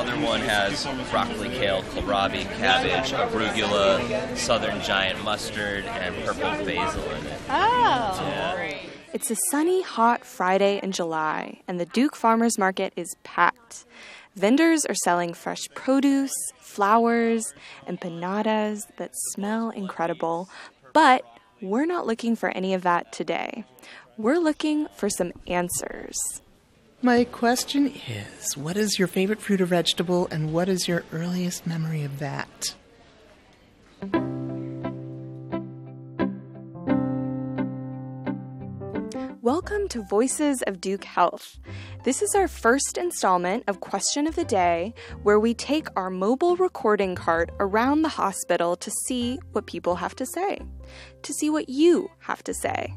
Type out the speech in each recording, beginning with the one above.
other one has broccoli, kale, kohlrabi, cabbage, arugula, southern giant mustard, and purple basil in it. Oh, great. It's a sunny, hot Friday in July, and the Duke Farmers Market is packed. Vendors are selling fresh produce, flowers, empanadas that smell incredible, but we're not looking for any of that today. We're looking for some answers. My question is what is your favorite fruit or vegetable, and what is your earliest memory of that? Welcome to Voices of Duke Health. This is our first installment of Question of the Day, where we take our mobile recording cart around the hospital to see what people have to say, to see what you have to say.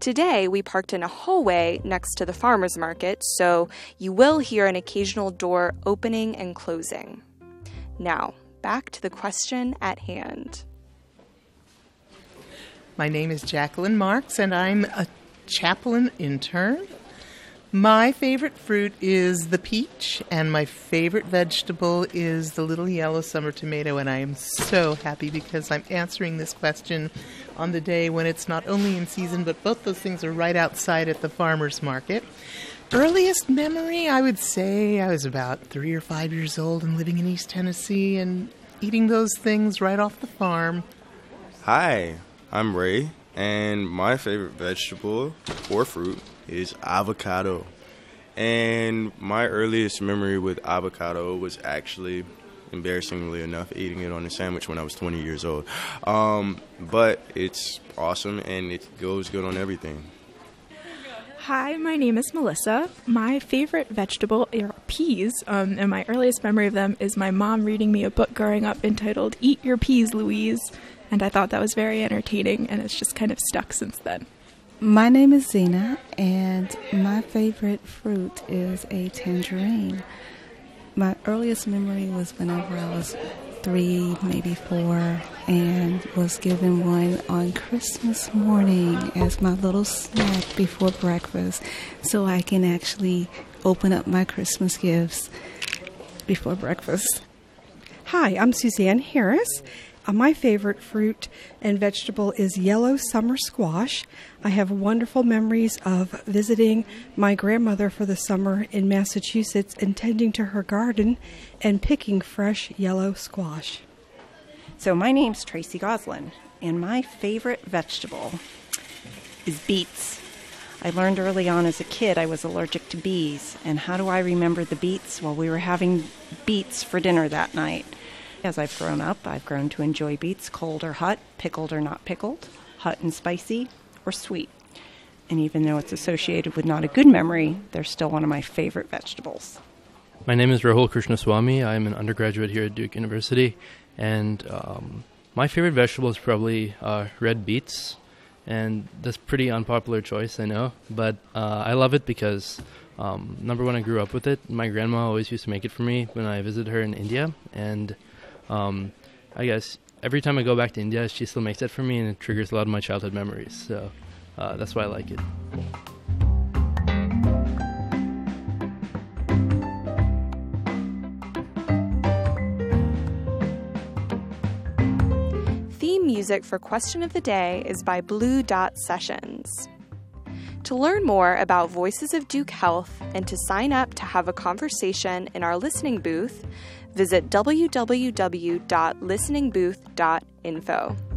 Today, we parked in a hallway next to the farmer's market, so you will hear an occasional door opening and closing. Now, back to the question at hand. My name is Jacqueline Marks, and I'm a chaplain intern. My favorite fruit is the peach, and my favorite vegetable is the little yellow summer tomato. And I am so happy because I'm answering this question on the day when it's not only in season, but both those things are right outside at the farmer's market. Earliest memory, I would say I was about three or five years old and living in East Tennessee and eating those things right off the farm. Hi, I'm Ray, and my favorite vegetable or fruit is avocado. And my earliest memory with avocado was actually, embarrassingly enough, eating it on a sandwich when I was 20 years old. Um, but it's awesome and it goes good on everything. Hi, my name is Melissa. My favorite vegetable are peas, um, and my earliest memory of them is my mom reading me a book growing up entitled Eat Your Peas, Louise, and I thought that was very entertaining, and it's just kind of stuck since then. My name is Zena, and my favorite fruit is a tangerine. My earliest memory was whenever I was three, maybe four, and was given one on Christmas morning as my little snack before breakfast so I can actually open up my Christmas gifts before breakfast. Hi, I'm Suzanne Harris. Uh, my favorite fruit and vegetable is yellow summer squash. I have wonderful memories of visiting my grandmother for the summer in Massachusetts and tending to her garden and picking fresh yellow squash. So, my name's Tracy Goslin, and my favorite vegetable is beets. I learned early on as a kid I was allergic to bees. And how do I remember the beets? Well, we were having beets for dinner that night. As I've grown up, I've grown to enjoy beets cold or hot, pickled or not pickled, hot and spicy, or sweet. And even though it's associated with not a good memory, they're still one of my favorite vegetables. My name is Rahul Krishnaswamy. I'm an undergraduate here at Duke University, and um, my favorite vegetable is probably uh, red beets. And that's pretty unpopular choice, I know, but uh, I love it because um, number one, I grew up with it. My grandma always used to make it for me when I visited her in India, and um, I guess every time I go back to India, she still makes it for me, and it triggers a lot of my childhood memories. So uh, that's why I like it. Theme music for Question of the Day is by Blue Dot Sessions. To learn more about Voices of Duke Health and to sign up to have a conversation in our listening booth, visit www.listeningbooth.info.